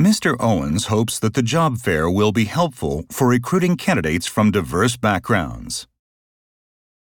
Mr. Owens hopes that the job fair will be helpful for recruiting candidates from diverse backgrounds.